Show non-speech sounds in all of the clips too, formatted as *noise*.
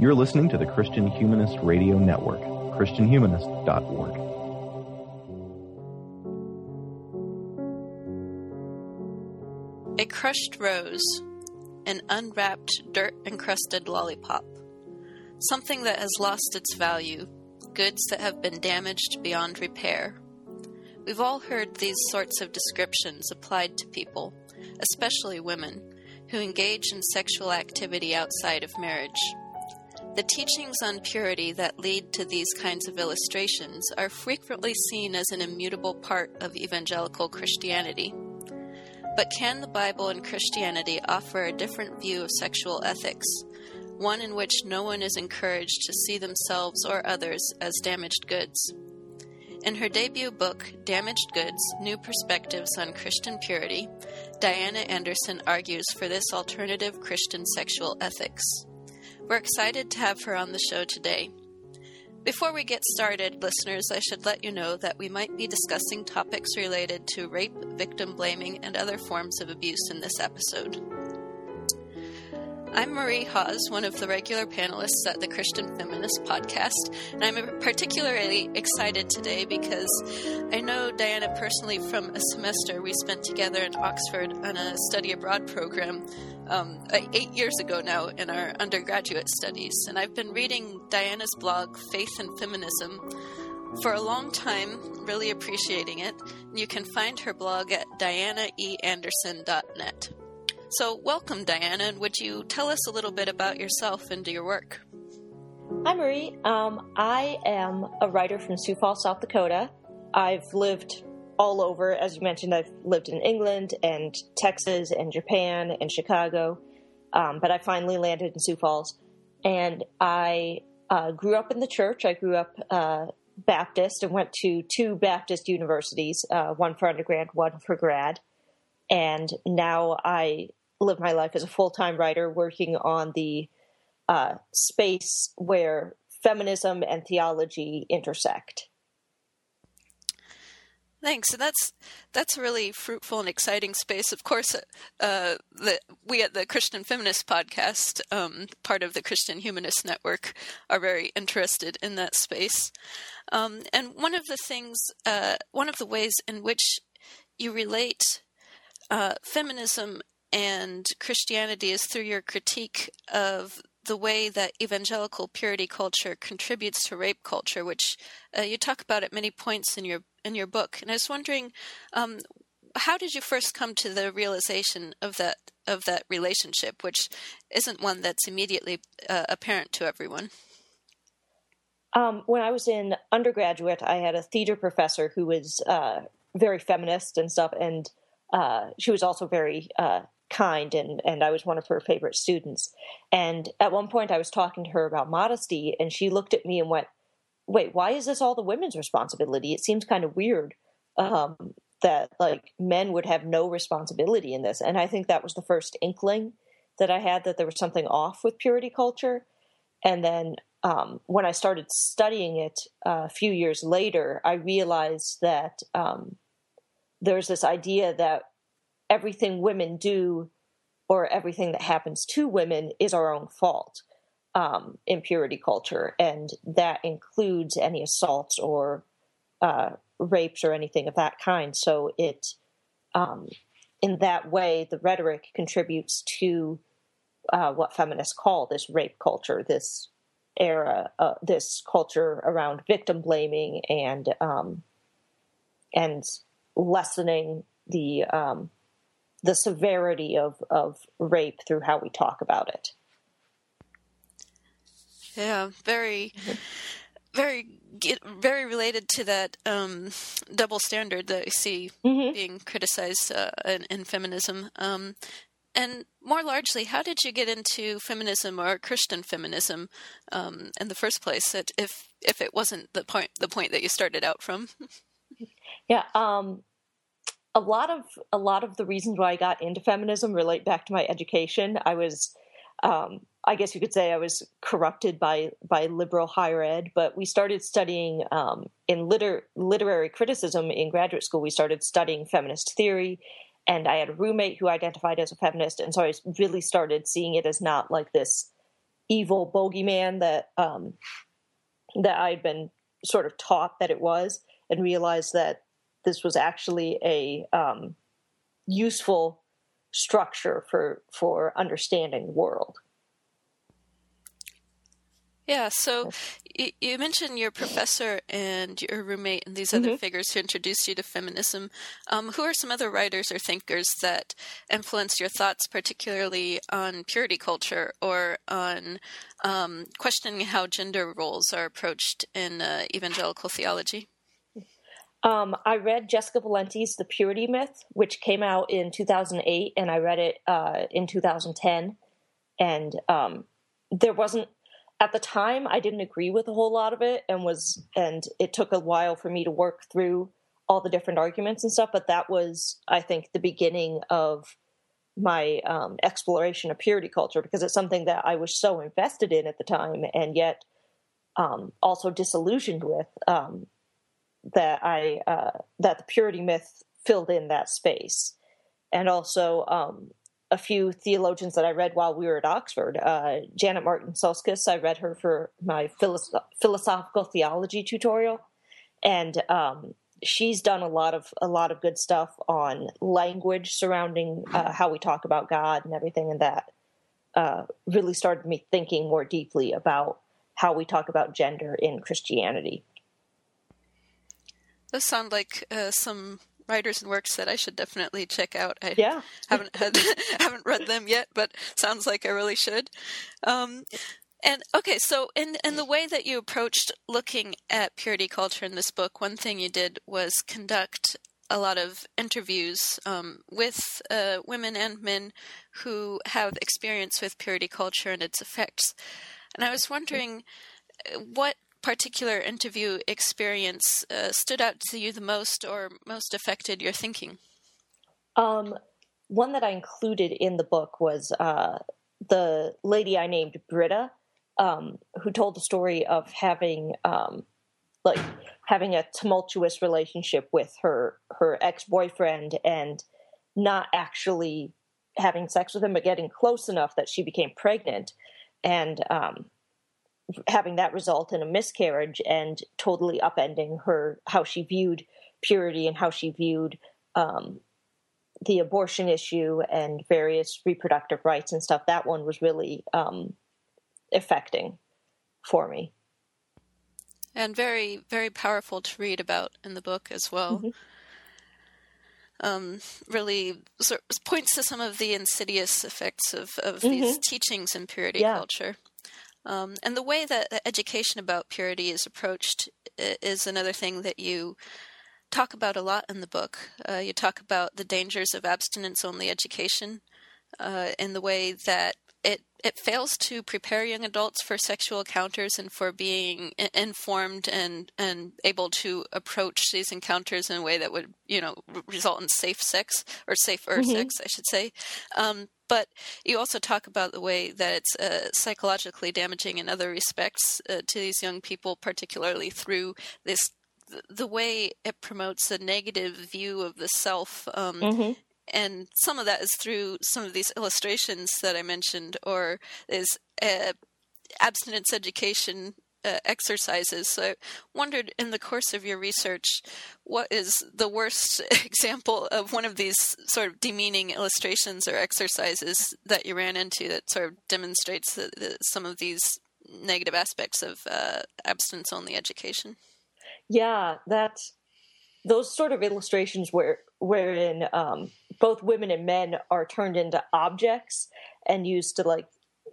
You're listening to the Christian Humanist Radio Network, ChristianHumanist.org. A crushed rose, an unwrapped, dirt encrusted lollipop, something that has lost its value, goods that have been damaged beyond repair. We've all heard these sorts of descriptions applied to people, especially women, who engage in sexual activity outside of marriage. The teachings on purity that lead to these kinds of illustrations are frequently seen as an immutable part of evangelical Christianity. But can the Bible and Christianity offer a different view of sexual ethics, one in which no one is encouraged to see themselves or others as damaged goods? In her debut book, Damaged Goods New Perspectives on Christian Purity, Dianna Anderson argues for this alternative Christian sexual ethics. We're excited to have her on the show today. Before we get started, listeners, I should let you know that we might be discussing topics related to rape, victim blaming, and other forms of abuse in this episode. I'm Marie Hawes, one of the regular panelists at the Christian Feminist podcast, and I'm particularly excited today because I know Dianna personally from a semester we spent together in Oxford on a study abroad program um, eight years ago now in our undergraduate studies. And I've been reading Dianna's blog, Faith and Feminism, for a long time, really appreciating it. You can find her blog at diannaeanderson.net. So, welcome, Dianna, and would you tell us a little bit about yourself and your work? Hi, Marie. Um, I am a writer from Sioux Falls, South Dakota. I've lived all over. As you mentioned, I've lived in England and Texas and Japan and Chicago, um, but I finally landed in Sioux Falls. And I uh, grew up in the church. I grew up uh, Baptist and went to two Baptist universities, uh, one for undergrad, one for grad. And now I live my life as a full time writer working on the uh, space where feminism and theology intersect. Thanks, and that's that's a really fruitful and exciting space. Of course, uh, the, we at the Christian Feminist podcast, um, part of the Christian Humanist Network, are very interested in that space. Um, and one of the things, uh, one of the ways in which you relate uh, feminism and Christianity is through your critique of the way that evangelical purity culture contributes to rape culture, which uh, you talk about at many points in your in your book. And I was wondering, um, how did you first come to the realization of that of that relationship, which isn't one that's immediately uh, apparent to everyone? Um, when I was in undergraduate, I had a theater professor who was uh, very feminist and stuff, and uh, she was also very uh, kind and and I was one of her favorite students. And at one point I was talking to her about modesty and she looked at me and went, "Wait, why is this all the women's responsibility? It seems kind of weird um, that like men would have no responsibility in this." And I think that was the first inkling that I had that there was something off with purity culture. And then um, when I started studying it uh, a few years later, I realized that um, there's this idea that everything women do or everything that happens to women is our own fault um, in purity culture, and that includes any assaults or uh, rapes or anything of that kind. So it, um, in that way, the rhetoric contributes to uh, what feminists call this rape culture, this era, uh, this culture around victim blaming and um, and lessening the um, the severity of, of rape through how we talk about it. Yeah, very, very, very related to that um, double standard that I see mm-hmm. being criticized uh, in, in, feminism. Um, and more largely, how did you get into feminism or Christian feminism um, in the first place? That If if it wasn't the point the point that you started out from. *laughs* yeah, um, a lot of a lot of the reasons why I got into feminism relate back to my education. I was, um, I guess you could say, I was corrupted by by liberal higher ed. But we started studying um, in liter- literary criticism in graduate school. We started studying feminist theory, and I had a roommate who identified as a feminist, and so I really started seeing it as not like this evil bogeyman that um, that I'd been sort of taught that it was, and realized that this was actually a um, useful structure for for understanding the world. Yeah, so you, you mentioned your professor and your roommate and these other mm-hmm. figures who introduced you to feminism. Um, who are some other writers or thinkers that influenced your thoughts, particularly on purity culture or on um, questioning how gender roles are approached in uh, evangelical theology? Um, I read Jessica Valenti's The Purity Myth, which came out in 2008, and I read it uh, in 2010. And um, there wasn't at the time I didn't agree with a whole lot of it and was and it took a while for me to work through all the different arguments and stuff, but that was I think the beginning of my um, exploration of purity culture because it's something that I was so invested in at the time and yet um, also disillusioned with um, that I uh, that the purity myth filled in that space and also um, a few theologians that I read while we were at Oxford. Uh, Janet Martin Soskice, I read her for my philosophical theology tutorial, and um, she's done a lot of a lot of good stuff on language surrounding uh, how we talk about God and everything, and that uh, really started me thinking more deeply about how we talk about gender in Christianity. Those sound like uh, some writers and works that I should definitely check out. I yeah. *laughs* haven't had, *laughs* haven't read them yet, but sounds like I really should. Um, and okay, so in in the way that you approached looking at purity culture in this book, one thing you did was conduct a lot of interviews um, with uh, women and men who have experience with purity culture and its effects. And I was wondering uh, what particular interview experience uh, stood out to you the most or most affected your thinking? Um, one that I included in the book was uh, the lady I named Britta, um, who told the story of having um, like having a tumultuous relationship with her her ex boyfriend and not actually having sex with him, but getting close enough that she became pregnant. And um, having that result in a miscarriage and totally upending her how she viewed purity and how she viewed um, the abortion issue and various reproductive rights and stuff. That one was really um, affecting for me. And very, very powerful to read about in the book as well. Mm-hmm. Um, really sort of points to some of the insidious effects of, of mm-hmm. these teachings in purity yeah. culture. Um, and the way that education about purity is approached is another thing that you talk about a lot in the book. Uh, you talk about the dangers of abstinence only education uh, in the way that it fails to prepare young adults for sexual encounters and for being informed and and able to approach these encounters in a way that would you know result in safe sex or safer mm-hmm. sex, I should say. Um, but you also talk about the way that it's uh, psychologically damaging in other respects uh, to these young people, particularly through this the way it promotes a negative view of the self um, mm-hmm and some of that is through some of these illustrations that I mentioned, or is uh, abstinence education uh, exercises. So I wondered in the course of your research, what is the worst *laughs* example of one of these sort of demeaning illustrations or exercises that you ran into that sort of demonstrates the, the, some of these negative aspects of uh, abstinence only education? Yeah, that those sort of illustrations where wherein um, both women and men are turned into objects and used to like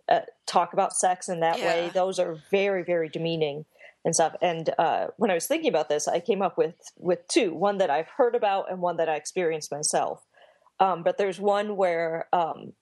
uh, talk about sex in that yeah. way. Those are very, very demeaning and stuff. And uh, when I was thinking about this, I came up with with two: one that I've heard about and one that I experienced myself. Um, but there's one where um,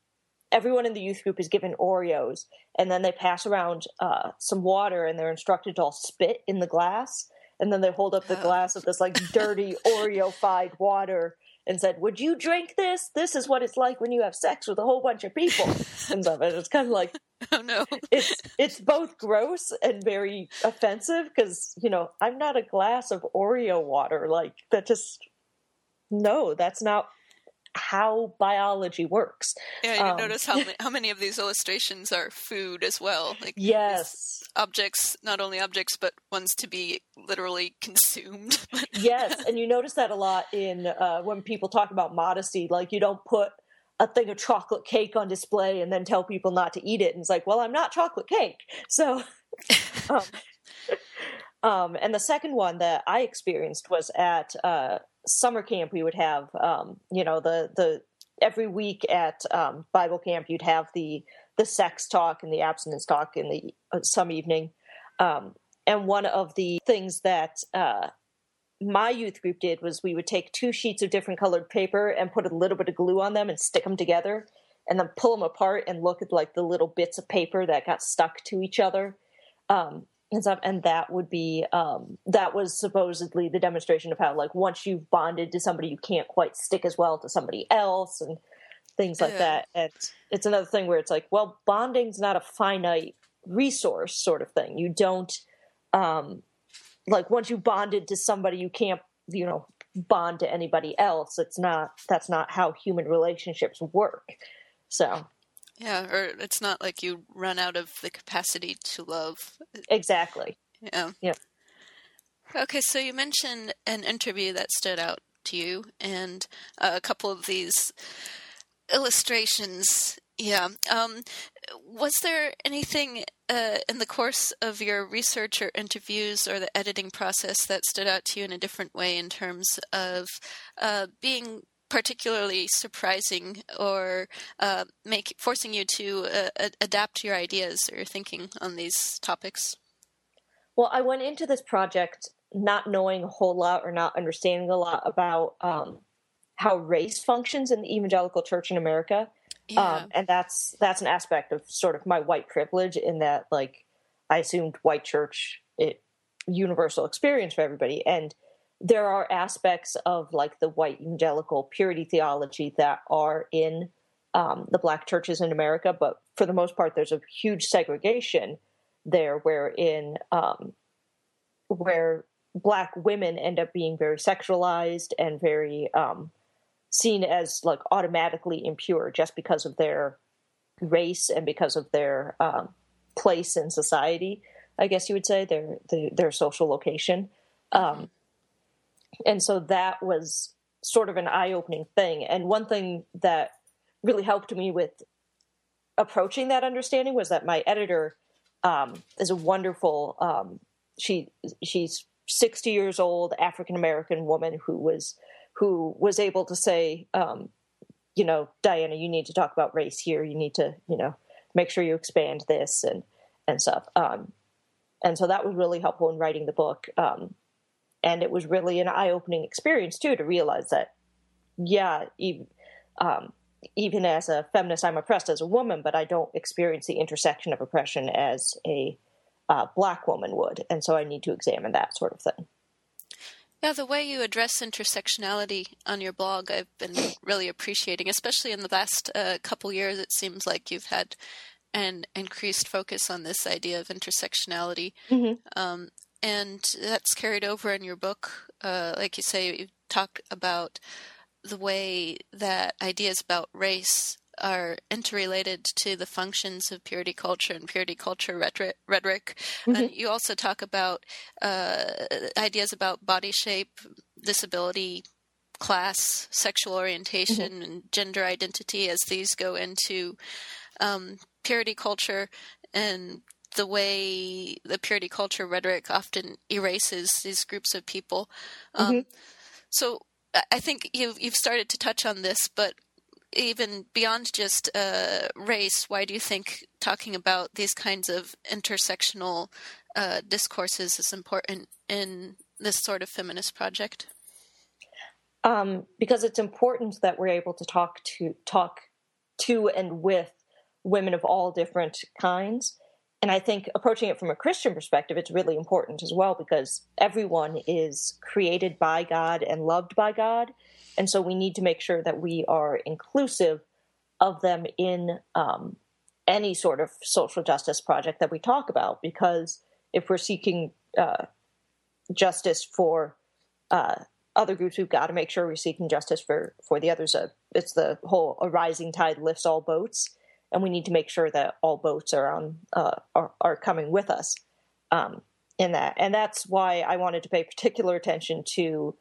everyone in the youth group is given Oreos, and then they pass around uh, some water, and they're instructed to all spit in the glass. And then they hold up the glass of this like dirty Oreo-fied water, and said, "Would you drink this? This is what it's like when you have sex with a whole bunch of people." *laughs* and stuff. And it's kind of like, oh no, it's it's both gross and very offensive because you know I'm not a glass of Oreo water like that. Just no, that's not how biology works. Yeah, you um, notice how many, *laughs* how many of these illustrations are food as well. Like yes, objects, not only objects, but ones to be literally consumed. yes, *laughs* and you notice that a lot in uh, when people talk about modesty. Like you don't put a thing of chocolate cake on display and then tell people not to eat it. And it's like, well, I'm not chocolate cake, so. *laughs* um, um, and the second one that I experienced was at uh, summer camp. We would have, um, you know, the the every week at um, Bible camp, you'd have the the sex talk and the abstinence talk in the uh, some evening. Um, and one of the things that uh, my youth group did was we would take two sheets of different colored paper and put a little bit of glue on them and stick them together and then pull them apart and look at like the little bits of paper that got stuck to each other um, and stuff and that would be um, that was supposedly the demonstration of how like once you've bonded to somebody you can't quite stick as well to somebody else and things like that. And it's another thing where it's like well bonding's not a finite resource sort of thing. You don't um like once you bonded to somebody you can't you know bond to anybody else. It's not that's not how human relationships work. So yeah, or it's not like you run out of the capacity to love. Exactly. Yeah. Yep. Okay, so you mentioned an interview that stood out to you, and uh, a couple of these illustrations. Yeah. Um, was there anything uh, in the course of your research or interviews or the editing process that stood out to you in a different way in terms of uh, being particularly surprising or uh, make forcing you to uh, adapt your ideas or your thinking on these topics? Well, I went into this project not knowing a whole lot or not understanding a lot about um, how race functions in the evangelical church in America. Yeah. Um, and that's that's an aspect of sort of my white privilege in that like I assumed white church it universal experience for everybody and there are aspects of like the white evangelical purity theology that are in um, the black churches in America, but for the most part, there's a huge segregation there, wherein um, where black women end up being very sexualized and very um, seen as like automatically impure just because of their race and because of their um, place in society. I guess you would say their their, their social location. Um, and so that was sort of an eye-opening thing. And one thing that really helped me with approaching that understanding was that my editor um, is a wonderful um, she she's 60 years old african american woman who was who was able to say um, you know dianna you need to talk about race here. You need to you know make sure you expand this and and stuff. Um, and so that was really helpful in writing the book. Um, and it was really an eye-opening experience too to realize that yeah even, um, even as a feminist i'm oppressed as a woman but i don't experience the intersection of oppression as a uh, black woman would and so i need to examine that sort of thing yeah, the way you address intersectionality on your blog, I've been really appreciating, especially in the last uh, couple years. It seems like you've had an increased focus on this idea of intersectionality. Mm-hmm. Um, and that's carried over in your book. Uh, like you say, you talk about the way that ideas about race are interrelated to the functions of purity culture and purity culture rhetoric. rhetoric. Mm-hmm. And you also talk about uh, ideas about body shape, disability, class, sexual orientation, mm-hmm. and gender identity as these go into um, purity culture and the way the purity culture rhetoric often erases these groups of people. Um, mm-hmm. So I think you've you've started to touch on this, but even beyond just uh, race, why do you think talking about these kinds of intersectional uh, discourses is important in this sort of feminist project? Um, because it's important that we're able to talk to talk to and with women of all different kinds and I think approaching it from a Christian perspective, it's really important as well because everyone is created by God and loved by God. And so we need to make sure that we are inclusive of them in um, any sort of social justice project that we talk about. Because if we're seeking uh, justice for uh, other groups, we've got to make sure we're seeking justice for, for the others, uh, it's the whole a rising tide lifts all boats, and we need to make sure that all boats are on uh, are, are coming with us um, in that. And that's why I wanted to pay particular attention to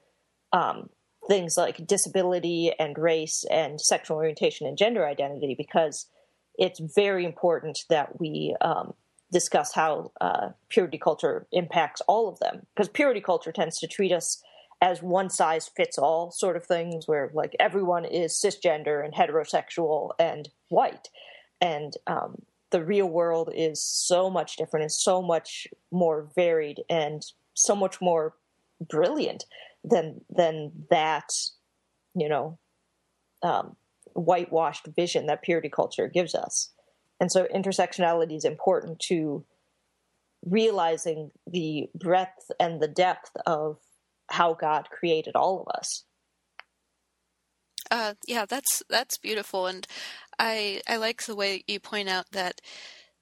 um, things like disability and race and sexual orientation and gender identity because it's very important that we um, discuss how uh, purity culture impacts all of them because purity culture tends to treat us as one size fits all sort of things where like everyone is cisgender and heterosexual and white and um, the real world is so much different and so much more varied and so much more brilliant than than that you know um, whitewashed vision that purity culture gives us and so intersectionality is important to realizing the breadth and the depth of how God created all of us. Uh, yeah, that's that's beautiful, and I I like the way you point out that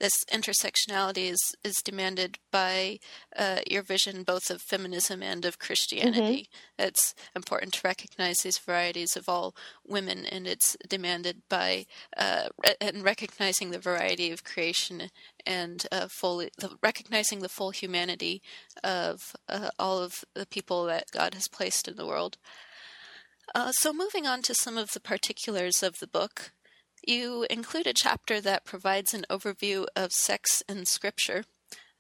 this intersectionality is is demanded by uh, your vision both of feminism and of Christianity. Mm-hmm. It's important to recognize these varieties of all women, and it's demanded by uh, and recognizing the variety of creation and uh, fully the, recognizing the full humanity of uh, all of the people that God has placed in the world. Uh, so, moving on to some of the particulars of the book, you include a chapter that provides an overview of sex in Scripture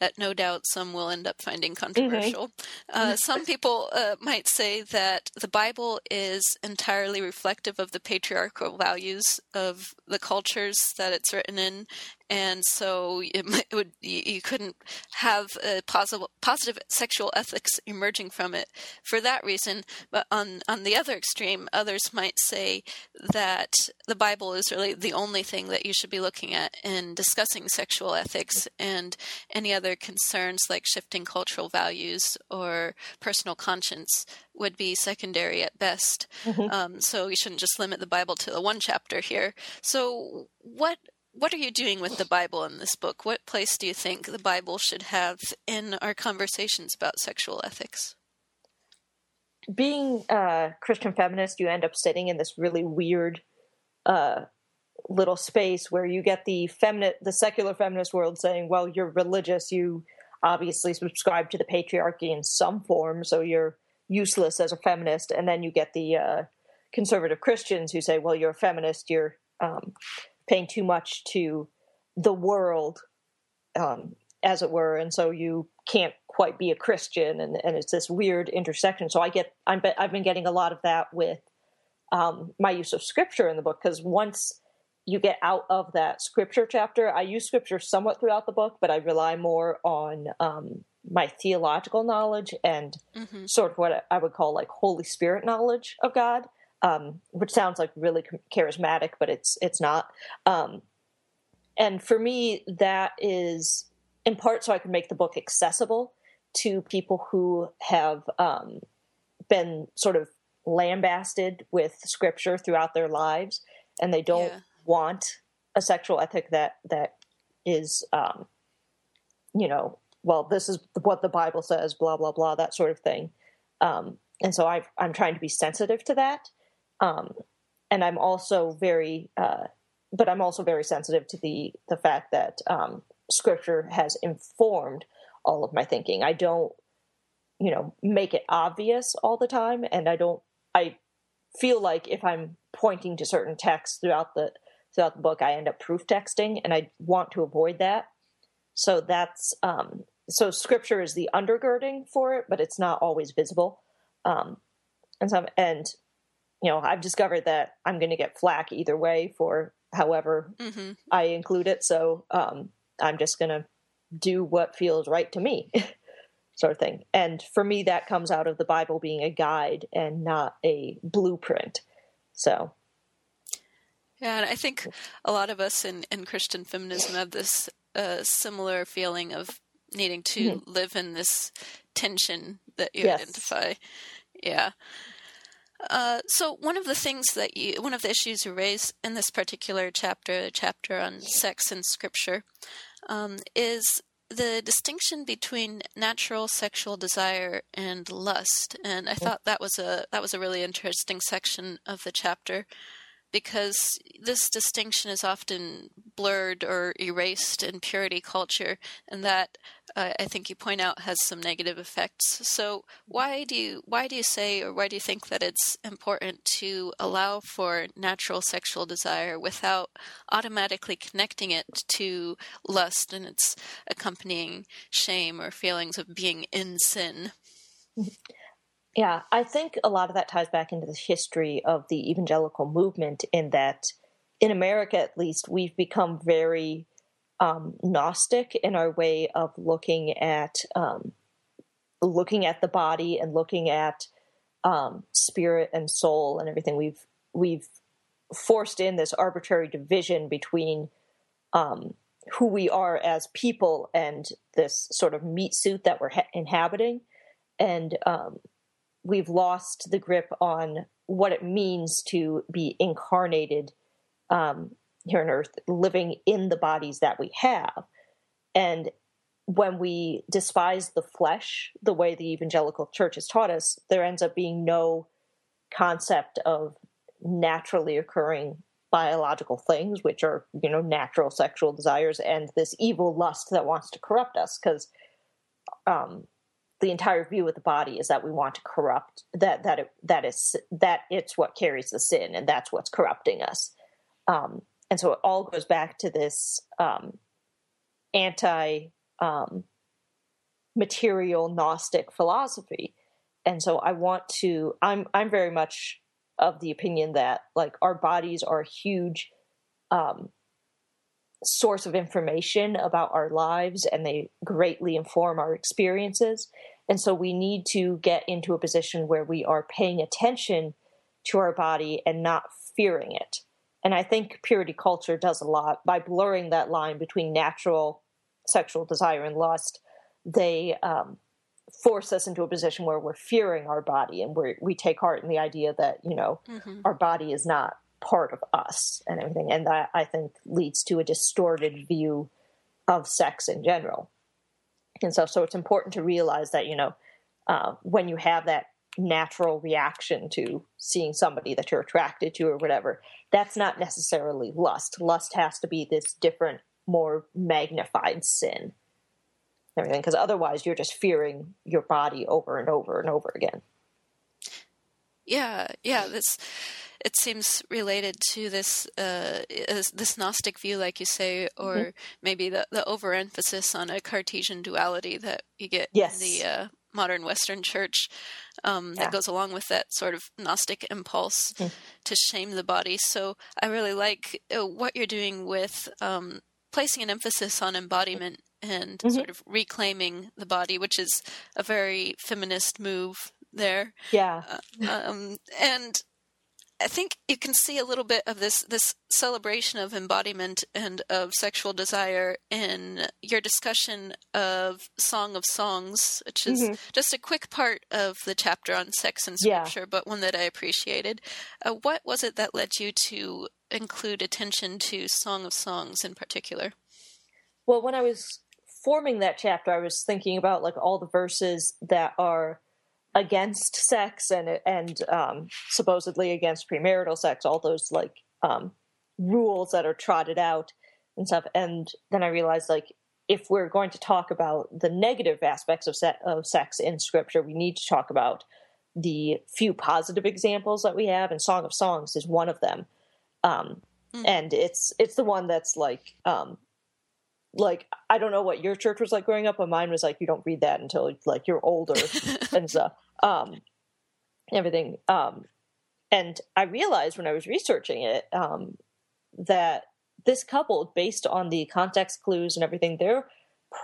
that no doubt some will end up finding mm-hmm. controversial. Mm-hmm. Uh, some people uh, might say that the Bible is entirely reflective of the patriarchal values of the cultures that it's written in, and so it, it would you, you, couldn't have a positive positive sexual ethics emerging from it for that reason. But on on the other extreme, others might say that the Bible is really the only thing that you should be looking at in discussing sexual ethics, and any other concerns like shifting cultural values or personal conscience would be secondary at best. Mm-hmm. Um, so you shouldn't just limit the Bible to the one chapter here. So what what are you doing with the Bible in this book? What place do you think the Bible should have in our conversations about sexual ethics? Being a Christian feminist, you end up sitting in this really weird uh, little space where you get the feminine, the secular feminist world saying, "Well, you're religious. You obviously subscribe to the patriarchy in some form, so you're useless as a feminist." And then you get the uh, conservative Christians who say, "Well, you're a feminist. You're um, paying too much to the world, um, as it were, and so you can't quite be a Christian, and, and it's this weird intersection. So I get, I'm, I've been getting a lot of that with um, my use of scripture in the book because once you get out of that scripture chapter, I use scripture somewhat throughout the book, but I rely more on um, my theological knowledge and mm-hmm. sort of what I would call like Holy Spirit knowledge of God um, which sounds like really charismatic, but it's it's not. Um, and for me, that is in part so I can make the book accessible to people who have um, been sort of lambasted with scripture throughout their lives, and they don't yeah. want a sexual ethic that that is, um, you know, well, this is what the Bible says, blah blah blah, that sort of thing. Um, and so i am trying to be sensitive to that um, and I'm also very, uh, but I'm also very sensitive to the the fact that um, Scripture has informed all of my thinking. I don't, you know, make it obvious all the time, and I don't. I feel like if I'm pointing to certain texts throughout the throughout the book, I end up proof texting, and I want to avoid that. So that's um, so Scripture is the undergirding for it, but it's not always visible. Um, and some and you know, I've discovered that I'm going to get flack either way for however mm-hmm. I include it. So um, I'm just going to do what feels right to me, *laughs* sort of thing. And for me, that comes out of the Bible being a guide and not a blueprint. So. Yeah, and I think a lot of us in, in Christian feminism have this uh, similar feeling of needing to mm-hmm. live in this tension that you yes. identify. Yeah. Uh, so one of the things that you, one of the issues you raise in this particular chapter, the chapter on sex in Scripture, um, is the distinction between natural sexual desire and lust. And I thought that was a that was a really interesting section of the chapter. Because this distinction is often blurred or erased in purity culture, and that uh, I think you point out has some negative effects. So why do you why do you say or why do you think that it's important to allow for natural sexual desire without automatically connecting it to lust and its accompanying shame or feelings of being in sin? *laughs* Yeah, I think a lot of that ties back into the history of the evangelical movement, in that in America, at least, we've become very um, Gnostic in our way of looking at um, looking at the body and looking at um, spirit and soul and everything. We've we've forced in this arbitrary division between um, who we are as people and this sort of meat suit that we're ha- inhabiting, and um, we've lost the grip on what it means to be incarnated um, here on earth, living in the bodies that we have. And when we despise the flesh, the way the evangelical church has taught us, there ends up being no concept of naturally occurring biological things, which are, you know, natural sexual desires and this evil lust that wants to corrupt us. Because um, the entire view of the body is that we want to corrupt that that it, that is that it's what carries the sin and that's what's corrupting us um, and so it all goes back to this um, anti um, material gnostic philosophy and so i want to i'm i'm very much of the opinion that like our bodies are a huge um, source of information about our lives and they greatly inform our experiences. And so we need to get into a position where we are paying attention to our body and not fearing it. And I think purity culture does a lot by blurring that line between natural sexual desire and lust. They um, force us into a position where we're fearing our body and we we take heart in the idea that, you know, mm-hmm. our body is not part of us and everything. And that I think leads to a distorted view of sex in general. And so, so it's important to realize that, you know, uh, when you have that natural reaction to seeing somebody that you're attracted to or whatever, that's not necessarily lust. Lust has to be this different, more magnified sin. Everything, because otherwise you're just fearing your body over and over and over again. Yeah, yeah, this it seems related to this uh, this Gnostic view, like you say, or mm-hmm. maybe the the overemphasis on a Cartesian duality that you get yes. in the uh, modern Western Church. Um, yeah. That goes along with that sort of Gnostic impulse mm-hmm. to shame the body. So I really like uh, what you're doing with um, placing an emphasis on embodiment and mm-hmm. sort of reclaiming the body, which is a very feminist move there. Yeah. Uh, *laughs* um, and I think you can see a little bit of this this celebration of embodiment and of sexual desire in your discussion of Song of Songs, which is mm-hmm. just a quick part of the chapter on sex and scripture, yeah. but one that I appreciated. Uh, what was it that led you to include attention to Song of Songs in particular? Well, when I was forming that chapter, I was thinking about like all the verses that are against sex and and um, supposedly against premarital sex, all those like um, rules that are trotted out and stuff. And then I realized like if we're going to talk about the negative aspects of, se- of sex in scripture, we need to talk about the few positive examples that we have, and Song of Songs is one of them. Um, mm. And it's it's the one that's like um, like I don't know what your church was like growing up, but mine was like you don't read that until like you're older *laughs* and stuff. Um, everything. Um, and I realized when I was researching it um, that this couple, based on the context clues and everything, they're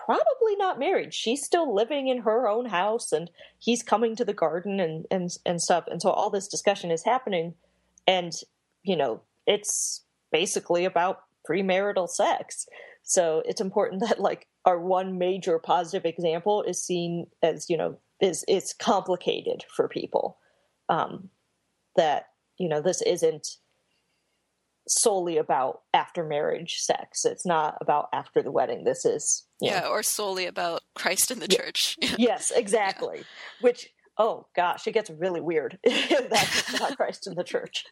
probably not married. She's still living in her own house, and he's coming to the garden and and and stuff. And so all this discussion is happening, and you know, it's basically about premarital sex. So it's important *laughs* that like our one major positive example is seen as you know is is complicated for people. Um, that you know this isn't solely about after marriage sex. It's not about after the wedding. This is yeah, know, or solely about Christ in the yeah, church. *laughs* yes, exactly. Yeah. Which oh gosh, it gets really weird. *laughs* That's about Christ in the church.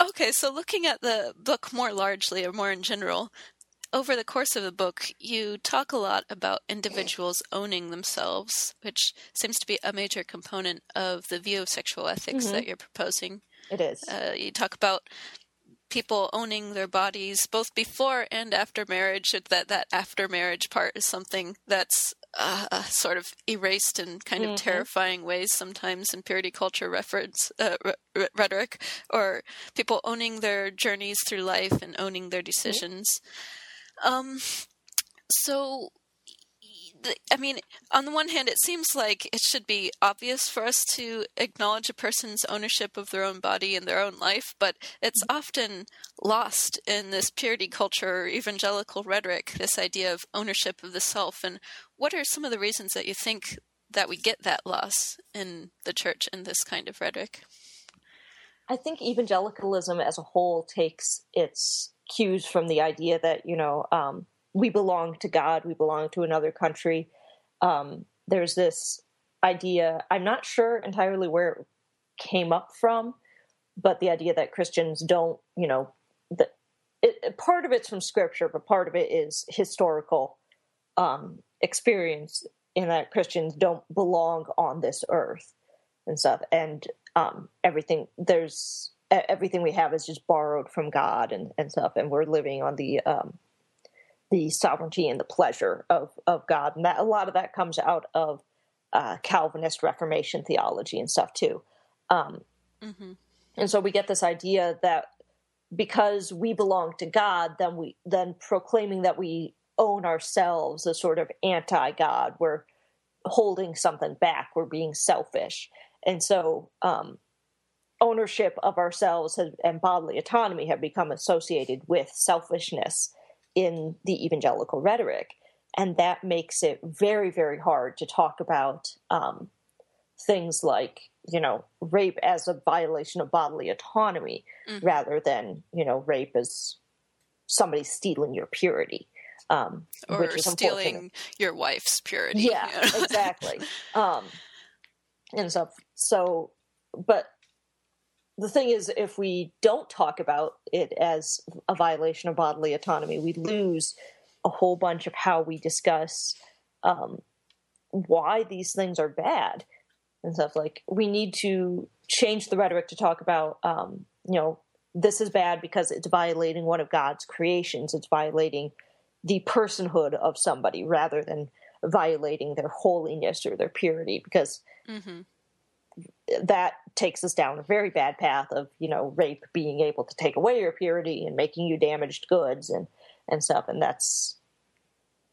Okay, so looking at the book more largely or more in general, over the course of the book, you talk a lot about individuals owning themselves, which seems to be a major component of the view of sexual ethics mm-hmm. that you're proposing. It is. Uh, you talk about people owning their bodies both before and after marriage. That that after marriage part is something that's uh, uh, sort of erased in kind of mm-hmm. terrifying ways sometimes in purity culture reference uh, r- rhetoric, or people owning their journeys through life and owning their decisions. Mm-hmm um, so, I mean, on the one hand, it seems like it should be obvious for us to acknowledge a person's ownership of their own body and their own life, but it's often lost in this purity culture or evangelical rhetoric, this idea of ownership of the self. And what are some of the reasons that you think that we get that loss in the church in this kind of rhetoric? I think evangelicalism as a whole takes its cues from the idea that you know um, we belong to God, we belong to another country. Um, there's this idea. I'm not sure entirely where it came up from, but the idea that Christians don't, you know, that it, part of it's from Scripture, but part of it is historical um, experience in that Christians don't belong on this earth and stuff, and um, everything there's everything we have is just borrowed from God and, and stuff, and we're living on the um, the sovereignty and the pleasure of of God, and that a lot of that comes out of uh, Calvinist Reformation theology and stuff too. Um, mm-hmm. And so we get this idea that because we belong to God, then we then proclaiming that we own ourselves a sort of anti-God. We're holding something back. We're being selfish, and so um, ownership of ourselves and bodily autonomy have become associated with selfishness in the evangelical rhetoric. And that makes it very, very hard to talk about um, things like, you know, rape as a violation of bodily autonomy mm-hmm. rather than, you know, rape as somebody stealing your purity. Um, or stealing your wife's purity. Yeah, exactly. *laughs* Um, and so, so, but the thing is, if we don't talk about it as a violation of bodily autonomy, we lose a whole bunch of how we discuss um, why these things are bad and stuff. Like we need to change the rhetoric to talk about, um, you know, this is bad because it's violating one of God's creations. It's violating the personhood of somebody rather than violating their holiness or their purity. Because mm-hmm that takes us down a very bad path of you know rape being able to take away your purity and making you damaged goods and and stuff. And that's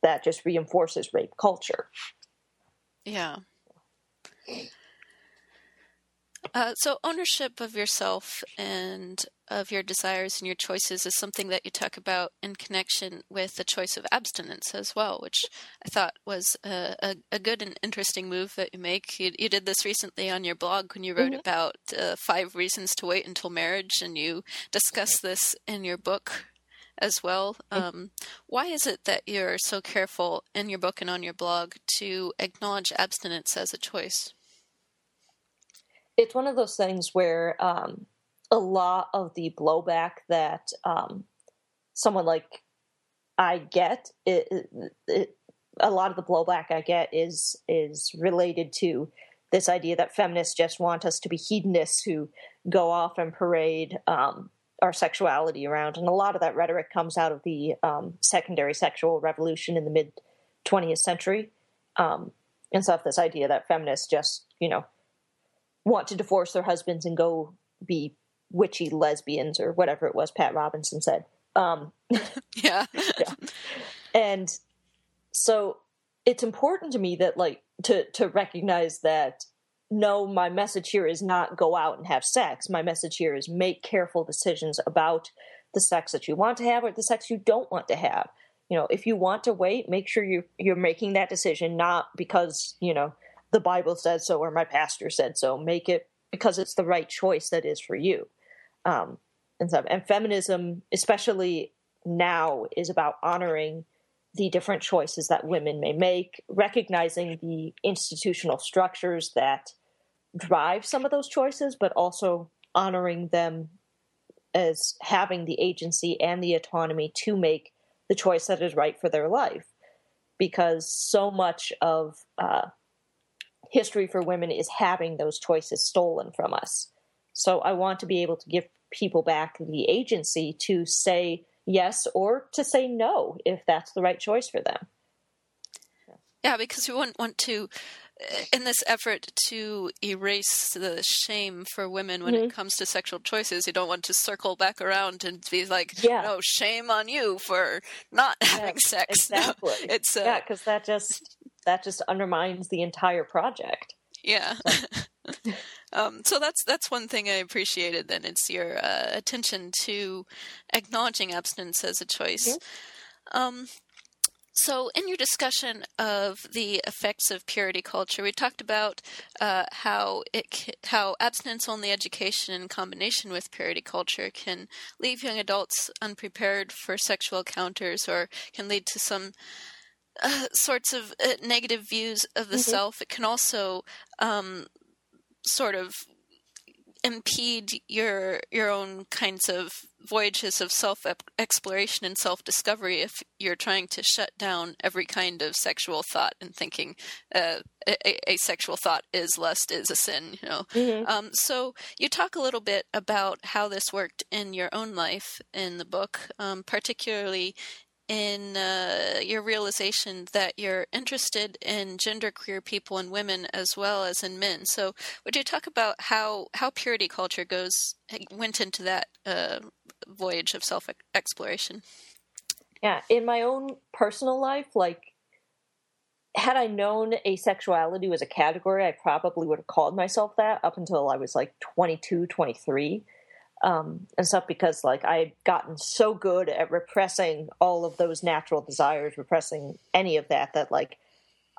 that just reinforces rape culture. Yeah uh, so ownership of yourself and of your desires and your choices is something that you talk about in connection with the choice of abstinence as well, which I thought was a, a, a good and interesting move that you make. You, you, did this recently on your blog when you wrote mm-hmm. about uh, five reasons to wait until marriage, and you discuss this in your book as well. Um, why is it that you're so careful in your book and on your blog to acknowledge abstinence as a choice? It's one of those things where um, a lot of the blowback that um, someone like I get it, it, it, a lot of the blowback I get is is related to this idea that feminists just want us to be hedonists who go off and parade um, our sexuality around, and a lot of that rhetoric comes out of the um, secondary sexual revolution in the mid 20th century, um, and stuff. This idea that feminists just you know want to divorce their husbands and go be witchy lesbians or whatever it was Pat Robertson said. Um, *laughs* yeah. *laughs* yeah. And so it's important to me that like to to recognize that no, my message here is not go out and have sex. My message here is make careful decisions about the sex that you want to have or the sex you don't want to have. You know, if you want to wait, make sure you you're making that decision not because, you know, the Bible said so or my pastor said so. Make it because it's the right choice that is for you um, and. And feminism, especially now, is about honoring the different choices that women may make, recognizing the institutional structures that drive some of those choices, but also honoring them as having the agency and the autonomy to make the choice that is right for their life. Because so much of uh, history for women is having those choices stolen from us. So I want to be able to give people back the agency to say yes or to say no if that's the right choice for them. Yeah, because we wouldn't want to, uh, in this effort to erase the shame for women when mm-hmm. it comes to sexual choices, you don't want to circle back around and be like, yeah. no, shame on you for not *laughs* yeah, having sex. *laughs* Exactly. No, it's uh, yeah, because that just that just undermines the entire project. Yeah. *laughs* um, so that's that's one thing I appreciated. Then it's your uh, attention to acknowledging abstinence as a choice. Mm-hmm. Um, so, in your discussion of the effects of purity culture, we talked about uh, how it how abstinence-only education in combination with purity culture can leave young adults unprepared for sexual encounters, or can lead to some uh, sorts of uh, negative views of the mm-hmm. self. It can also um, sort of impede your your own kinds of voyages of self exploration and self discovery if you're trying to shut down every kind of sexual thought and thinking uh, a, a, sexual thought is lust is a sin you know mm-hmm. um, so you talk a little bit about how this worked in your own life in the book um, particularly in uh, your realization that you're interested in genderqueer people and women as well as in men. So, would you talk about how how purity culture goes went into that uh, voyage of self exploration? Yeah, in my own personal life, like had I known asexuality was a category, I probably would have called myself that up until I was like 22, 23 um, and stuff because like I had gotten so good at repressing all of those natural desires, repressing any of that that like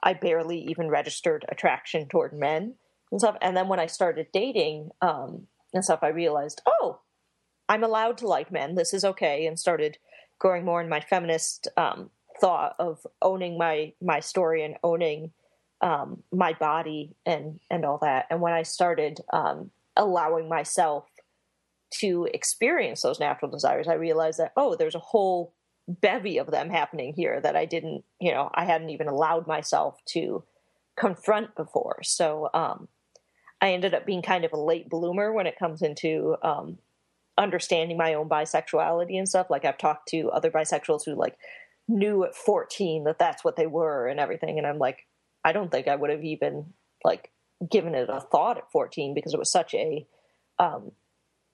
I barely even registered attraction toward men and stuff. And then when I started dating um, and stuff, I realized, oh, I'm allowed to like men. This is okay, and started growing more in my feminist um, thought of owning my my story and owning um, my body and and all that. And when I started um, allowing myself to experience those natural desires, I realized that, oh, there's a whole bevy of them happening here that I didn't, you know, I hadn't even allowed myself to confront before. So um, I ended up being kind of a late bloomer when it comes into um, understanding my own bisexuality and stuff. Like I've talked to other bisexuals who like knew at 14 that that's what they were and everything. And I'm like, I don't think I would have even like given it a thought at 14 because it was such a um,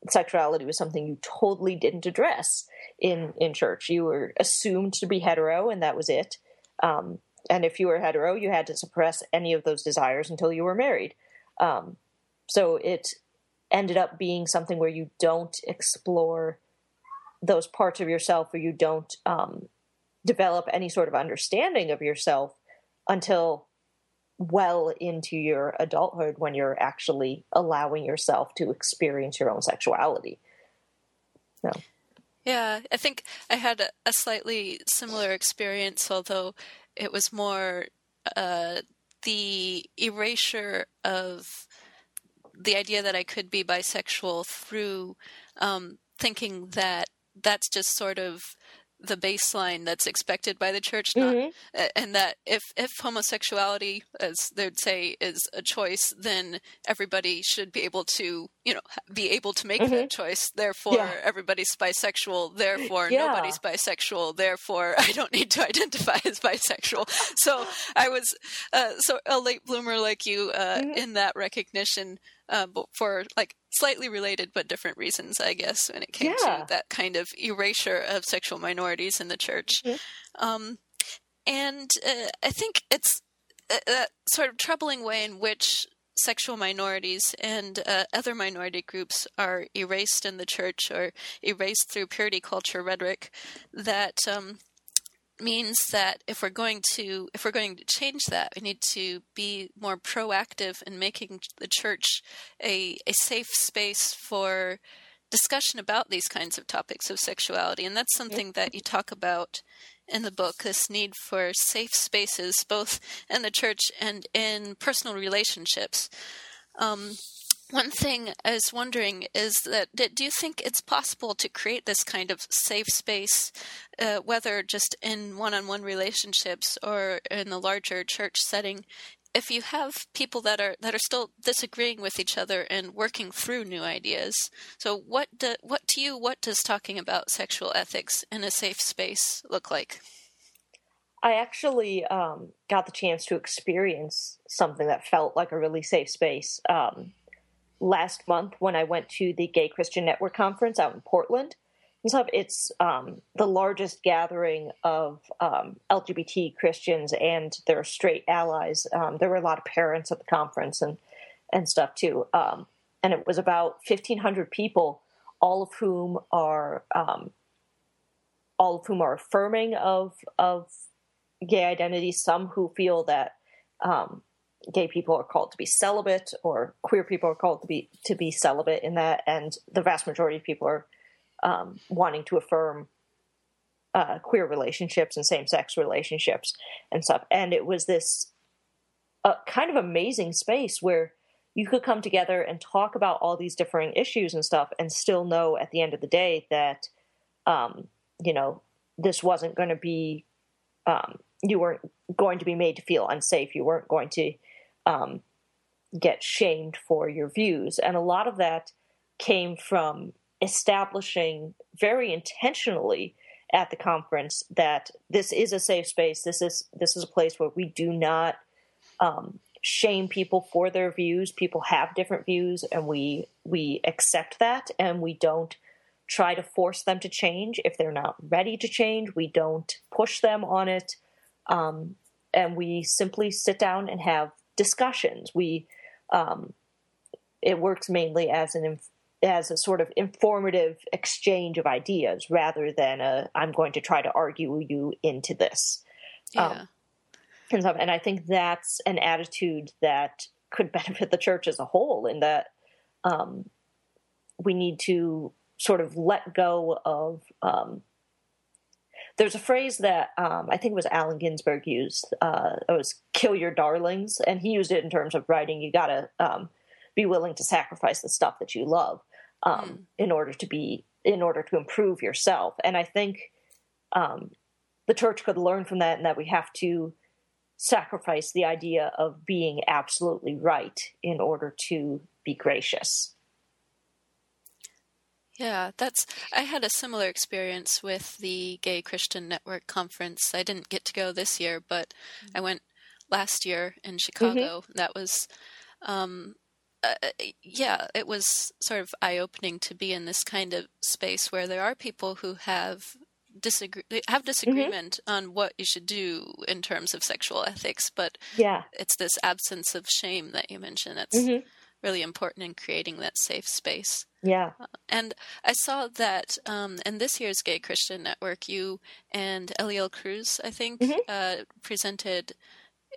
sexuality was something you totally didn't address in in church. You were assumed to be hetero, and that was it. Um, and if you were hetero, you had to suppress any of those desires until you were married. Um, so it ended up being something where you don't explore those parts of yourself, or you don't um, develop any sort of understanding of yourself until well into your adulthood when you're actually allowing yourself to experience your own sexuality. Yeah, I think I had a, a slightly similar experience, although it was more uh, the erasure of the idea that I could be bisexual through um, thinking that that's just sort of the baseline that's expected by the church not, mm-hmm. and that if if homosexuality as they'd say is a choice then everybody should be able to you know be able to make mm-hmm. that choice therefore yeah. everybody's bisexual therefore yeah. nobody's bisexual therefore *laughs* i don't need to identify as bisexual so i was uh, so a late bloomer like you uh, mm-hmm. in that recognition uh, for like slightly related but different reasons, I guess, when it came yeah. to that kind of erasure of sexual minorities in the church. Mm-hmm. Um, and uh, I think it's a, a, sort of troubling way in which sexual minorities and uh, other minority groups are erased in the church or erased through purity culture rhetoric that um, means that if we're going to if we're going to change that we need to be more proactive in making the church a, a safe space for discussion about these kinds of topics of sexuality. And that's something that you talk about in the book this need for safe spaces, both in the church and in personal relationships. Um, one thing I was wondering is that do you think it's possible to create this kind of safe space, uh, whether just in one on one relationships or in the larger church setting, if you have people that are that are still disagreeing with each other and working through new ideas. So what do, what to you what does talking about sexual ethics in a safe space look like? I actually um, got the chance to experience something that felt like a really safe space um, last month when I went to the Gay Christian Network conference out in Portland stuff. It's um, the largest gathering of um, LGBT Christians and their straight allies. Um, there were a lot of parents at the conference and and stuff too. Um, and it was about fifteen hundred people, all of whom are um, all of whom are affirming of of gay identity. Some who feel that um, gay people are called to be celibate, or queer people are called to be to be celibate in that, and the vast majority of people are um, wanting to affirm uh, queer relationships and same sex relationships and stuff. And it was this uh, kind of amazing space where you could come together and talk about all these differing issues and stuff and still know at the end of the day that, um, you know, this wasn't going to be, um, you weren't going to be made to feel unsafe. You weren't going to um, get shamed for your views. And a lot of that came from establishing very intentionally at the conference that this is a safe space. This is this is a place where we do not um, shame people for their views. People have different views, and we we accept that, and we don't try to force them to change if they're not ready to change. We don't push them on it, um, and we simply sit down and have discussions. We um, it works mainly as an as a sort of informative exchange of ideas rather than a I'm going to try to argue you into this. Yeah. Um, and I think that's an attitude that could *laughs* benefit the church as a whole in that um, we need to sort of let go of. Um, there's a phrase that um, I think it was Allen Ginsberg used. Uh, it was "kill your darlings," and he used it in terms of writing. You gotta um, be willing to sacrifice the stuff that you love um, mm. in order to be in order to improve yourself. And I think um, the church could learn from that, and that we have to sacrifice the idea of being absolutely right in order to be gracious. Yeah, that's. I had a similar experience with the Gay Christian Network conference. I didn't get to go this year, but mm-hmm. I went last year in Chicago. Mm-hmm. That was um, uh, yeah, it was sort of eye opening to be in this kind of space where there are people who have disagree have mm-hmm. disagreement mm-hmm. on what you should do in terms of sexual ethics, but yeah, it's this absence of shame that you mentioned. It's mm-hmm. really important in creating that safe space. Yeah, uh, and I saw that um, in this year's Gay Christian Network, you and Eliel Cruz, I think, mm-hmm. uh, presented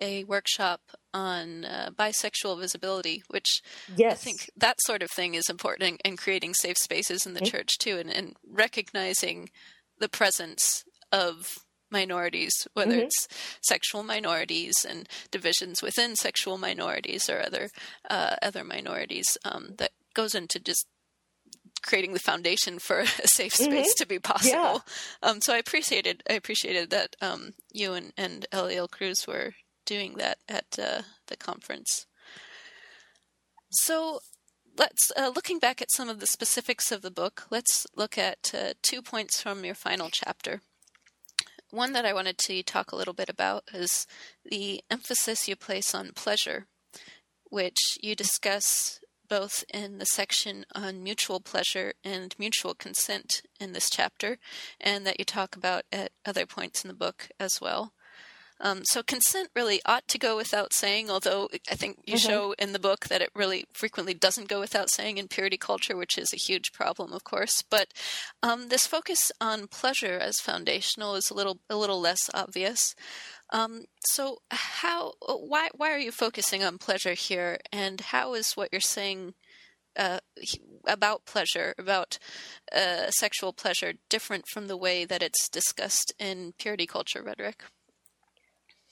a workshop on uh, bisexual visibility, which yes. I think that sort of thing is important in, in creating safe spaces in the mm-hmm. church too, and, and, recognizing the presence of minorities, whether mm-hmm. it's sexual minorities and divisions within sexual minorities or other uh, other minorities, um, that goes into just creating the foundation for *laughs* a safe space mm-hmm. to be possible. Yeah. Um, so I appreciated I appreciated that um, you and, and Eliel Cruz were doing that at uh, the conference. So let's uh, looking back at some of the specifics of the book. Let's look at uh, two points from your final chapter. One that I wanted to talk a little bit about is the emphasis you place on pleasure, which you discuss both in the section on mutual pleasure and mutual consent in this chapter, and that you talk about at other points in the book as well. Um, so consent really ought to go without saying, although I think you mm-hmm. show in the book that it really frequently doesn't go without saying in purity culture, which is a huge problem, of course. But um, this focus on pleasure as foundational is a little a little less obvious. Um, so how why why are you focusing on pleasure here, and how is what you're saying uh, about pleasure, about uh, sexual pleasure, different from the way that it's discussed in purity culture rhetoric?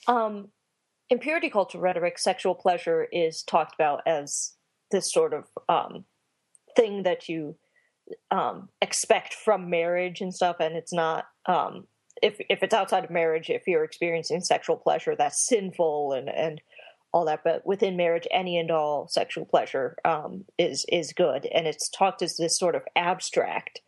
Um, in purity culture rhetoric, sexual pleasure is talked about as this sort of um, thing that you um, expect from marriage and stuff, and it's not. Um, if if it's outside of marriage, if you're experiencing sexual pleasure, that's sinful and and all that. But within marriage, any and all sexual pleasure um, is is good, and it's talked as this sort of abstract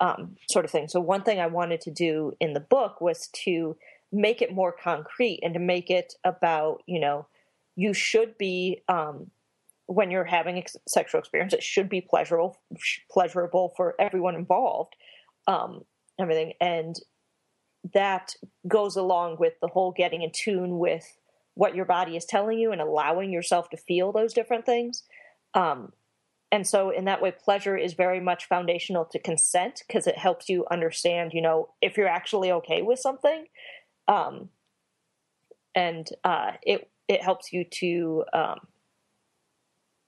um, sort of thing. So one thing I wanted to do in the book was to make it more concrete and to make it about you know you should be um, when you're having a sexual experience it should be pleasurable pleasurable for everyone involved um, everything. And that goes along with the whole getting in tune with what your body is telling you and allowing yourself to feel those different things. Um, and so in that way pleasure is very much foundational to consent because it helps you understand you know if you're actually okay with something um, and uh, it it helps you to um,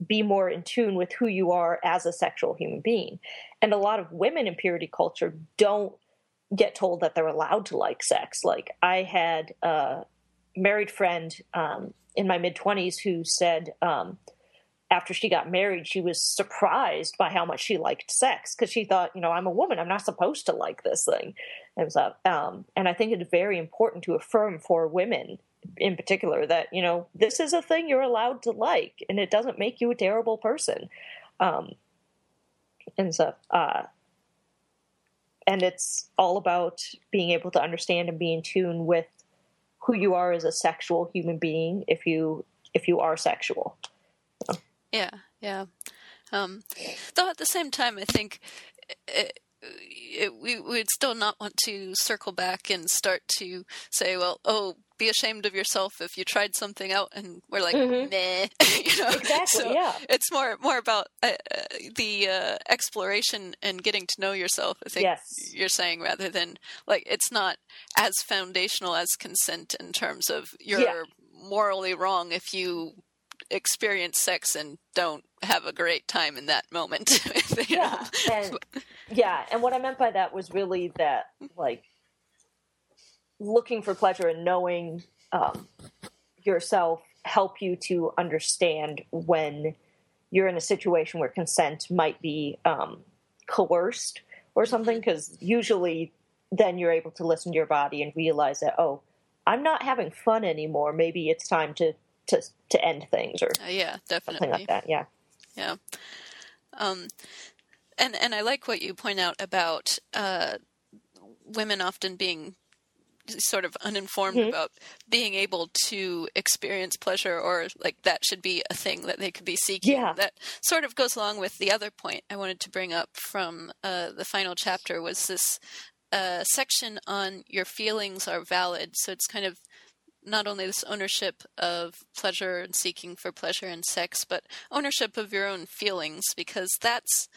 be more in tune with who you are as a sexual human being. And a lot of women in purity culture don't get told that they're allowed to like sex. Like I had a married friend um, in my mid twenties who said. Um, after she got married, she was surprised by how much she liked sex because she thought, you know, I'm a woman, I'm not supposed to like this thing. And so, um, and I think it's very important to affirm for women in particular that you know this is a thing you're allowed to like, and it doesn't make you a terrible person. Um, and so, uh, and it's all about being able to understand and be in tune with who you are as a sexual human being if you if you are sexual. Yeah, yeah. Um, though at the same time, I think it, it, we would still not want to circle back and start to say, well, oh, be ashamed of yourself if you tried something out, and we're like, mm-hmm. nah, *laughs* you know. Exactly. So yeah. It's more more about uh, uh, the uh, exploration and getting to know yourself. I think yes. you're saying rather than like it's not as foundational as consent in terms of you're yeah. morally wrong if you experience sex and don't have a great time in that moment. *laughs* yeah, and yeah, and what I meant by that was really that like looking for pleasure and knowing um, yourself help you to understand when you're in a situation where consent might be um, coerced or something because usually then you're able to listen to your body and realize that oh i'm not having fun anymore. Maybe it's time to to to end things or uh, yeah, definitely something like that. Yeah, yeah. Um, and and I like what you point out about uh, women often being sort of uninformed mm-hmm. about being able to experience pleasure or like that should be a thing that they could be seeking. Yeah. That sort of goes along with the other point I wanted to bring up from uh, the final chapter was this uh, section on your feelings are valid. So it's kind of not only this ownership of pleasure and seeking for pleasure and sex, but ownership of your own feelings, because that's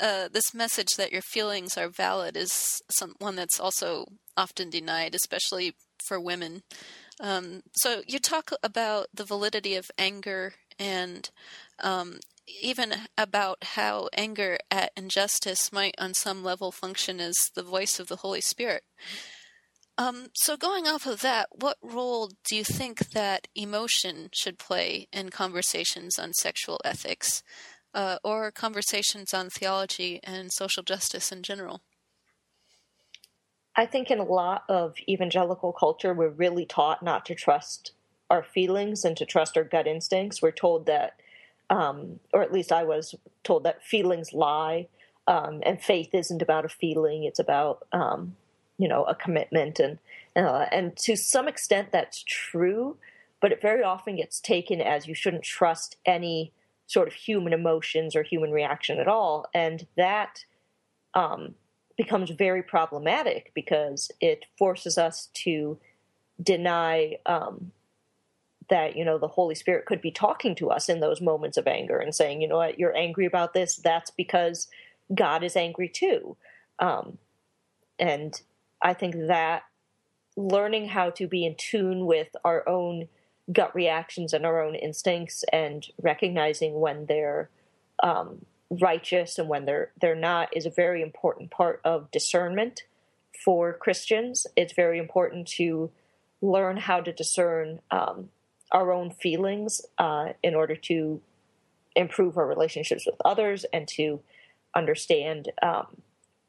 uh, this message that your feelings are valid is some, one that's also often denied, especially for women. Um, so you talk about the validity of anger and um, even about how anger at injustice might, on some level, function as the voice of the Holy Spirit. Um, so, going off of that, what role do you think that emotion should play in conversations on sexual ethics uh, or conversations on theology and social justice in general? I think in a lot of evangelical culture, we're really taught not to trust our feelings and to trust our gut instincts. We're told that, um, or at least I was told that feelings lie, um, and faith isn't about a feeling; it's about um, you know a commitment and uh, and to some extent that's true but it very often gets taken as you shouldn't trust any sort of human emotions or human reaction at all. And that um, becomes very problematic because it forces us to deny um, that you know the holy spirit could be talking to us in those moments of anger and saying you know what? You're angry about this. That's because god is angry too. Um, and I think that learning how to be in tune with our own gut reactions and our own instincts and recognizing when they're um, righteous and when they're they're not is a very important part of discernment for Christians. It's very important to learn how to discern um, our own feelings uh, in order to improve our relationships with others and to understand um,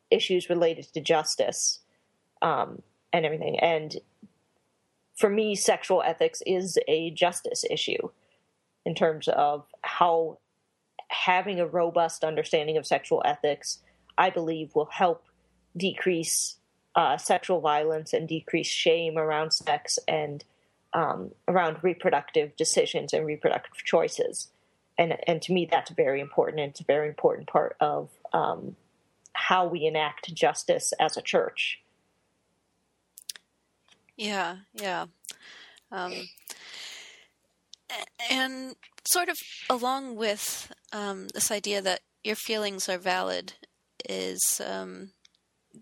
issues related to justice um, and everything. And for me, sexual ethics is a justice issue in terms of how having a robust understanding of sexual ethics, I believe, will help decrease uh, sexual violence and decrease shame around sex and um, around reproductive decisions and reproductive choices. And, and to me, that's very important. It's a very important part of um, how we enact justice as a church. Yeah, yeah. Um, and sort of along with um, this idea that your feelings are valid is um,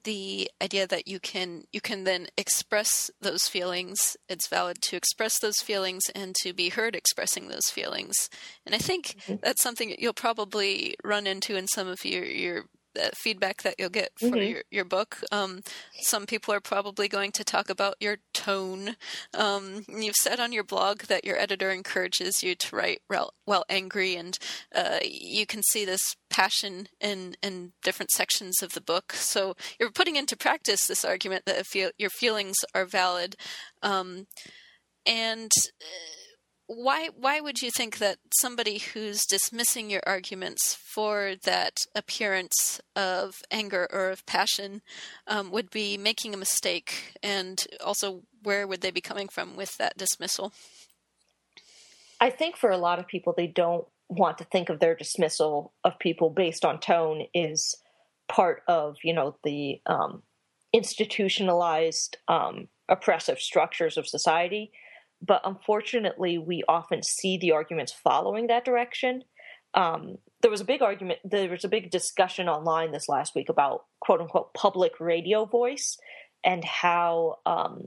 the idea that you can you can then express those feelings. It's valid to express those feelings and to be heard expressing those feelings. And I think mm-hmm. that's something you'll probably run into in some of your your feedback that you'll get for mm-hmm. your, your book. Um, some people are probably going to talk about your tone. Um, you've said on your blog that your editor encourages you to write while angry, and uh, you can see this passion in in different sections of the book. So you're putting into practice this argument that if your feelings are valid, um, and uh, why why would you think that somebody who's dismissing your arguments for that appearance of anger or of passion um, would be making a mistake? And also where would they be coming from with that dismissal? I think for a lot of people they don't want to think of their dismissal of people based on tone is part of you know the um, institutionalized um, oppressive structures of society but unfortunately, we often see the arguments following that direction. Um, there was a big argument, there was a big discussion online this last week about quote unquote public radio voice and how um,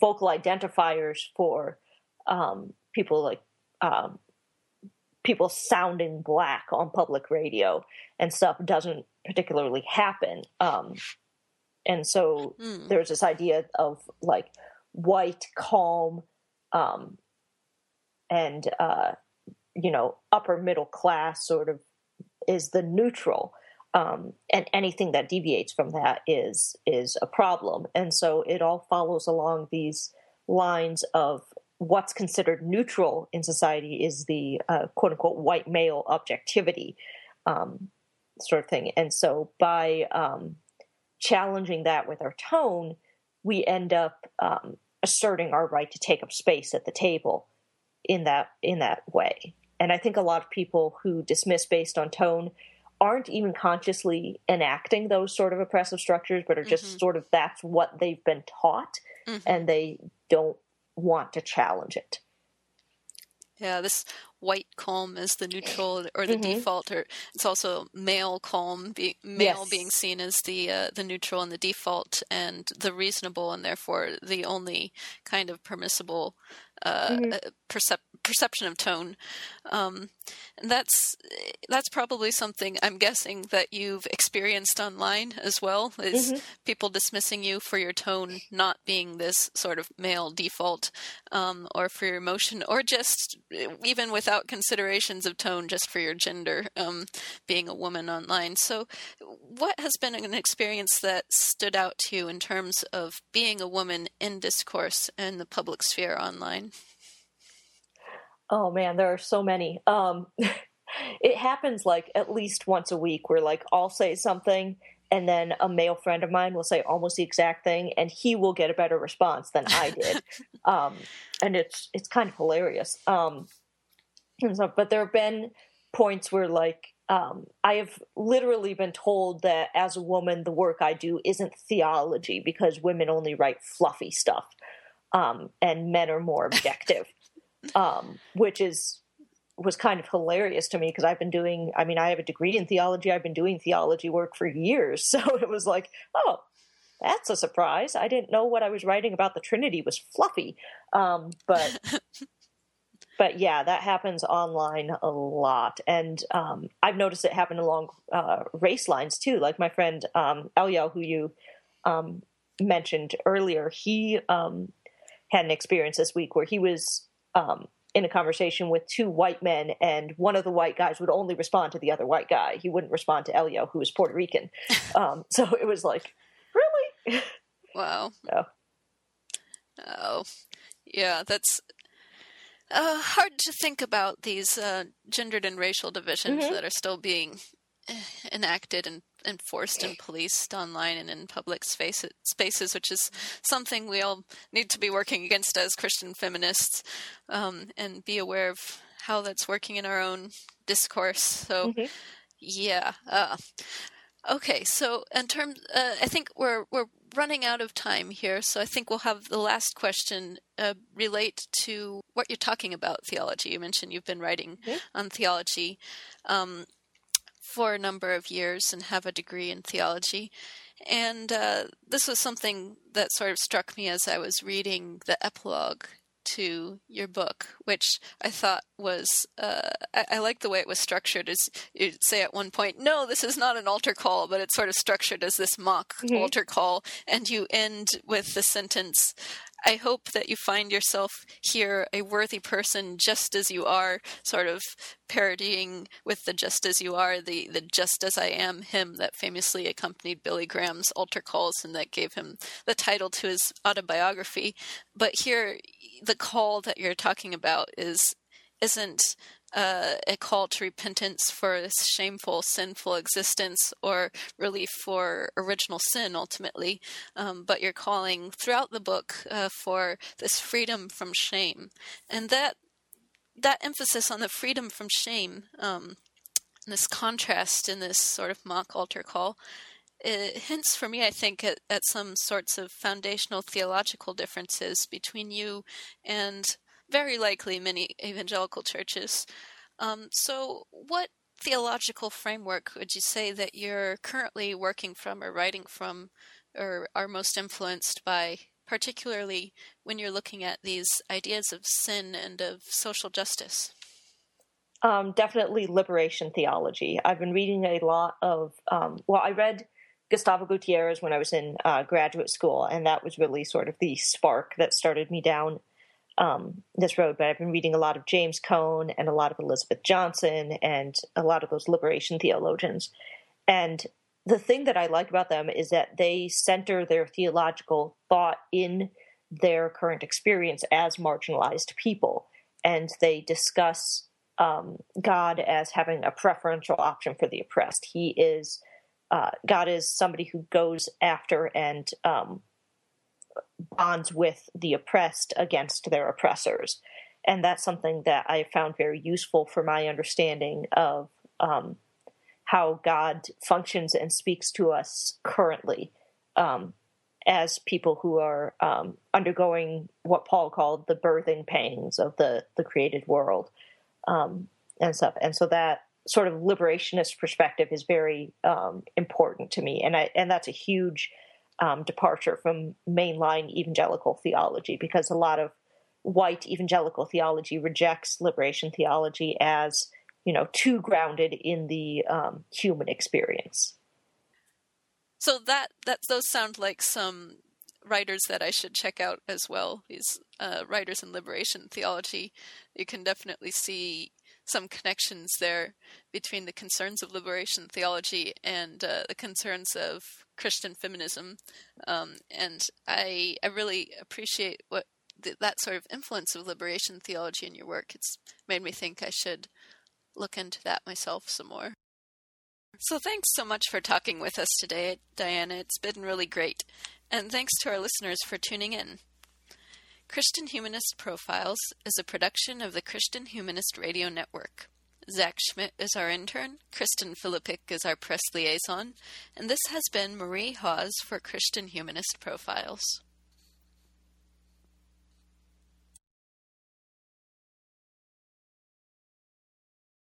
vocal identifiers for um, people like um, people sounding black on public radio and stuff doesn't particularly happen. Um, and so mm. there's this idea of like white, calm, um, and uh, you know upper middle class sort of is the neutral um, and anything that deviates from that is is a problem. And so it all follows along these lines of what's considered neutral in society is the uh, quote unquote white male objectivity um, sort of thing. And so by um, challenging that with our tone we end up um, asserting our right to take up space at the table in that in that way. And I think a lot of people who dismiss based on tone aren't even consciously enacting those sort of oppressive structures, but are just mm-hmm. sort of that's what they've been taught, mm-hmm. and they don't want to challenge it. Yeah, this white calm is the neutral or the mm-hmm. default, or it's also male calm, be, male yes. being seen as the uh, the neutral and the default, and the reasonable, and therefore the only kind of permissible uh, mm-hmm. Uh, percep- perception of tone. Um, and that's that's probably something I'm guessing that you've experienced online as well. Is mm-hmm. people dismissing you for your tone not being this sort of male default, um, or for your emotion, or just even without considerations of tone, just for your gender, um, being a woman online. So, what has been an experience that stood out to you in terms of being a woman in discourse in the public sphere online? Oh man, there are so many. Um, *laughs* it happens like at least once a week where like I'll say something and then a male friend of mine will say almost the exact thing and he will get a better response than I did. *laughs* um, and it's it's kind of hilarious. Um, so, but there have been points where like um, I have literally been told that as a woman, the work I do isn't theology because women only write fluffy stuff, um, and men are more objective *laughs* um, which is was kind of hilarious to me because I've been doing. I mean, I have a degree in theology. I've been doing theology work for years, *laughs* so it was like, oh, that's a surprise. I didn't know what I was writing about the Trinity was fluffy, um, but. *laughs* but yeah, that happens online a lot, and um, I've noticed it happen along uh, race lines too. Like my friend um, Eliel, who you um, mentioned earlier, he um, had an experience this week where he was um, in a conversation with two white men, and one of the white guys would only respond to the other white guy. He wouldn't respond to Eliel, who was Puerto Rican. *laughs* Um, so it was like, really? Wow. *laughs* Oh. Oh, yeah, that's uh, hard to think about these uh, gendered and racial divisions Mhm. that are still being eh, enacted and enforced and policed online and in public space, spaces, which is something we all need to be working against as Christian feminists um, and be aware of how that's working in our own discourse. So, Mhm. yeah. Uh, okay, so in terms, uh, I think we're we're running out of time here, so I think we'll have the last question uh, relate to what you're talking about theology. You mentioned you've been writing Mhm. on theology um, for a number of years and have a degree in theology. And uh, this was something that sort of struck me as I was reading the epilogue to your book, which I thought was uh, I, I like the way it was structured. Is you say at one point, "No, this is not an altar call," but it's sort of structured as this mock Mhm. altar call, and you end with the sentence. I hope that you find yourself here a worthy person just as you are, sort of parodying with the just as you are, the, the just as I am hymn that famously accompanied Billy Graham's altar calls and that gave him the title to his autobiography. But here, the call that you're talking about is isn't uh, a call to repentance for this shameful, sinful existence or relief for original sin ultimately, um, but you're calling throughout the book uh, for this freedom from shame. And that that emphasis on the freedom from shame, um, this contrast in this sort of mock altar call, it hints for me, I think, at, at some sorts of foundational theological differences between you and very likely many evangelical churches. Um, so, what theological framework would you say that you're currently working from or writing from or are most influenced by, particularly when you're looking at these ideas of sin and of social justice? Um, definitely liberation theology. I've been reading a lot of, um, well, I read Gustavo Gutierrez when I was in uh, graduate school, and that was really sort of the spark that started me down um, this road. But I've been reading a lot of James Cone and a lot of Elizabeth Johnson and a lot of those liberation theologians. And the thing that I like about them is that they center their theological thought in their current experience as marginalized people. And they discuss um, God as having a preferential option for the oppressed. He is, uh, God is somebody who goes after and um, bonds with the oppressed against their oppressors. And that's something that I found very useful for my understanding of um, how God functions and speaks to us currently um, as people who are um, undergoing what Paul called the birthing pangs of the, the created world um, and stuff. And so that sort of liberationist perspective is very um, important to me. And I, and that's a huge um, departure from mainline evangelical theology because a lot of white evangelical theology rejects liberation theology as you know too grounded in the um, human experience. So that that those sound like some writers that I should check out as well. These uh, writers in liberation theology, you can definitely see some connections there between the concerns of liberation theology and uh, the concerns of Christian feminism. Um, and I I really appreciate what th- that sort of influence of liberation theology in your work. It's made me think I should look into that myself some more. So thanks so much for talking with us today, Dianna. It's been really great. And thanks to our listeners for tuning in. Christian Humanist Profiles is a production of the Christian Humanist Radio Network. Zach Schmidt is our intern, Kristen Philippik is our press liaison, and this has been Marie Hawes for Christian Humanist Profiles.